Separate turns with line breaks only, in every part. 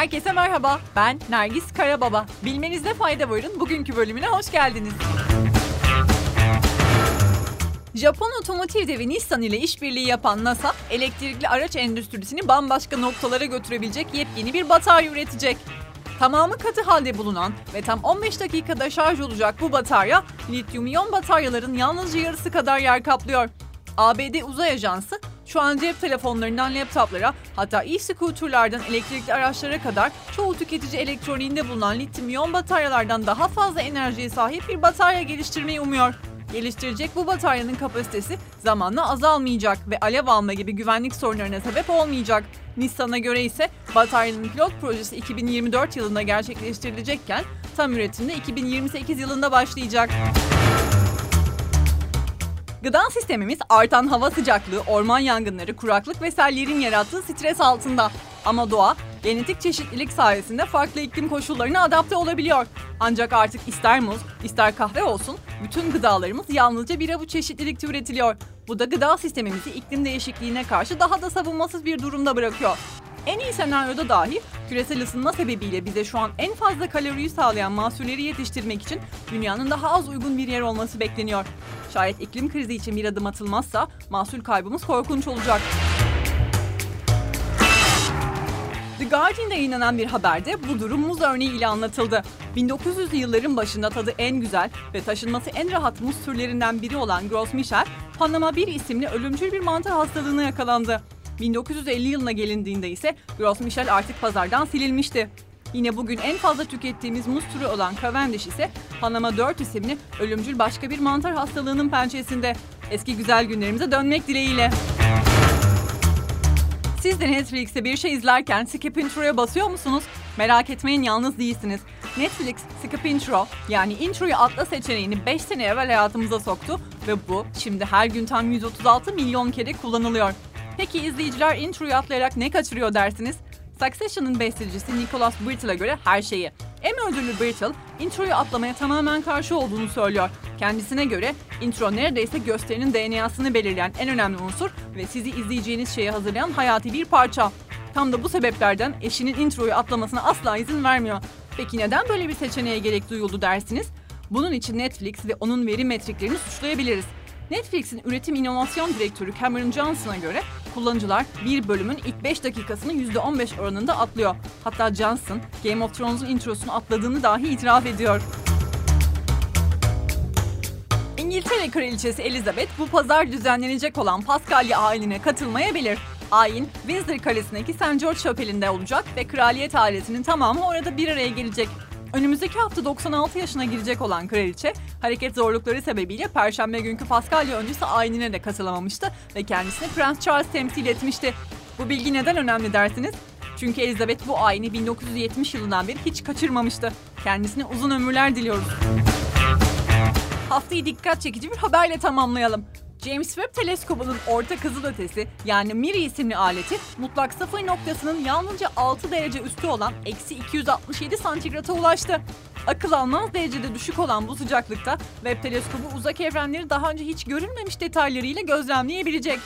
Herkese merhaba, ben Nergis Karababa. Bilmenizde fayda varın bugünkü bölümüne hoş geldiniz. Japon otomotiv devi Nissan ile işbirliği yapan NASA, elektrikli araç endüstrisini bambaşka noktalara götürebilecek yepyeni bir batarya üretecek. Tamamı katı halde bulunan ve tam 15 dakikada şarj olacak bu batarya, lityum iyon bataryaların yalnızca yarısı kadar yer kaplıyor. ABD Uzay Ajansı şu an cep telefonlarından laptoplara hatta e-scooterlardan elektrikli araçlara kadar çoğu tüketici elektroniğinde bulunan lityum iyon bataryalardan daha fazla enerjiye sahip bir batarya geliştirmeyi umuyor. Geliştirecek bu bataryanın kapasitesi zamanla azalmayacak ve alev alma gibi güvenlik sorunlarına sebep olmayacak. Nissan'a göre ise bataryanın pilot projesi 2024 yılında gerçekleştirilecekken tam üretimde 2028 yılında başlayacak. Gıda sistemimiz artan hava sıcaklığı, orman yangınları, kuraklık ve sellerin yarattığı stres altında. Ama doğa genetik çeşitlilik sayesinde farklı iklim koşullarına adapte olabiliyor. Ancak artık ister muz, ister kahve olsun bütün gıdalarımız yalnızca bir avuç çeşitlilikte üretiliyor. Bu da gıda sistemimizi iklim değişikliğine karşı daha da savunmasız bir durumda bırakıyor. En iyi senaryoda dahi küresel ısınma sebebiyle bize şu an en fazla kaloriyi sağlayan mahsulleri yetiştirmek için dünyanın daha az uygun bir yer olması bekleniyor. Şayet iklim krizi için bir adım atılmazsa mahsul kaybımız korkunç olacak. The Guardian'da yayınlanan bir haberde bu durum muz örneği ile anlatıldı. 1900'lü yılların başında tadı en güzel ve taşınması en rahat muz türlerinden biri olan Gros Michel, Panama 1 isimli ölümcül bir mantar hastalığına yakalandı. 1950 yılına gelindiğinde ise Gros Michel artık pazardan silinmişti. Yine bugün en fazla tükettiğimiz muz türü olan Cavendish ise Panama 4 isimli ölümcül başka bir mantar hastalığının pençesinde. Eski güzel günlerimize dönmek dileğiyle. Siz de Netflix'te bir şey izlerken skip intro'ya basıyor musunuz? Merak etmeyin yalnız değilsiniz. Netflix skip intro yani introyu atla seçeneğini 5 sene evvel hayatımıza soktu ve bu şimdi her gün tam 136 milyon kere kullanılıyor. Peki izleyiciler introyu atlayarak ne kaçırıyor dersiniz? Succession'ın bestecisi Nicholas Brittle'a göre her şeyi. Emmy ödüllü Brittle, introyu atlamaya tamamen karşı olduğunu söylüyor. Kendisine göre intro neredeyse gösterinin DNA'sını belirleyen en önemli unsur ve sizi izleyeceğiniz şeyi hazırlayan hayati bir parça. Tam da bu sebeplerden eşinin introyu atlamasına asla izin vermiyor. Peki neden böyle bir seçeneğe gerek duyuldu dersiniz? Bunun için Netflix ve onun veri metriklerini suçlayabiliriz. Netflix'in üretim inovasyon direktörü Cameron Johnson'a göre kullanıcılar bir bölümün ilk 5 dakikasını %15 oranında atlıyor. Hatta Johnson Game of Thrones'un introsunu atladığını dahi itiraf ediyor. İngiltere Kraliçesi Elizabeth bu pazar düzenlenecek olan Paskalya ayinine katılmayabilir. Ayin, Windsor Kalesi'ndeki St. George Şapeli'nde olacak ve kraliyet ailesinin tamamı orada bir araya gelecek. Önümüzdeki hafta 96 yaşına girecek olan kraliçe, hareket zorlukları sebebiyle Perşembe günkü Paskalya öncesi ayinine de katılamamıştı ve kendisini Prens Charles temsil etmişti. Bu bilgi neden önemli dersiniz? Çünkü Elizabeth bu ayini 1970 yılından beri hiç kaçırmamıştı. Kendisine uzun ömürler diliyoruz. Haftayı dikkat çekici bir haberle tamamlayalım. James Webb Teleskobu'nun orta kızılötesi yani MIRI isimli aleti mutlak sıfır noktasının yalnızca 6 derece üstü olan eksi 267 santigrata ulaştı. Akıl almaz derecede düşük olan bu sıcaklıkta Webb Teleskobu uzak evrenleri daha önce hiç görülmemiş detaylarıyla gözlemleyebilecek.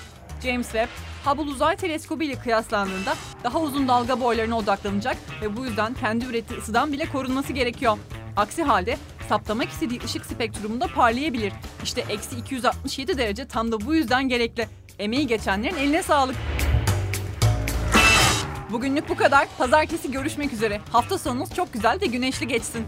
James Webb, Hubble Uzay Teleskobu ile kıyaslandığında daha uzun dalga boylarına odaklanacak ve bu yüzden kendi ürettiği ısıdan bile korunması gerekiyor. Aksi halde saptamak istediği ışık spektrumunda parlayabilir. İşte eksi 267 derece tam da bu yüzden gerekli. Emeği geçenlerin eline sağlık. Bugünlük bu kadar. Pazartesi görüşmek üzere. Hafta sonunuz çok güzel ve güneşli geçsin.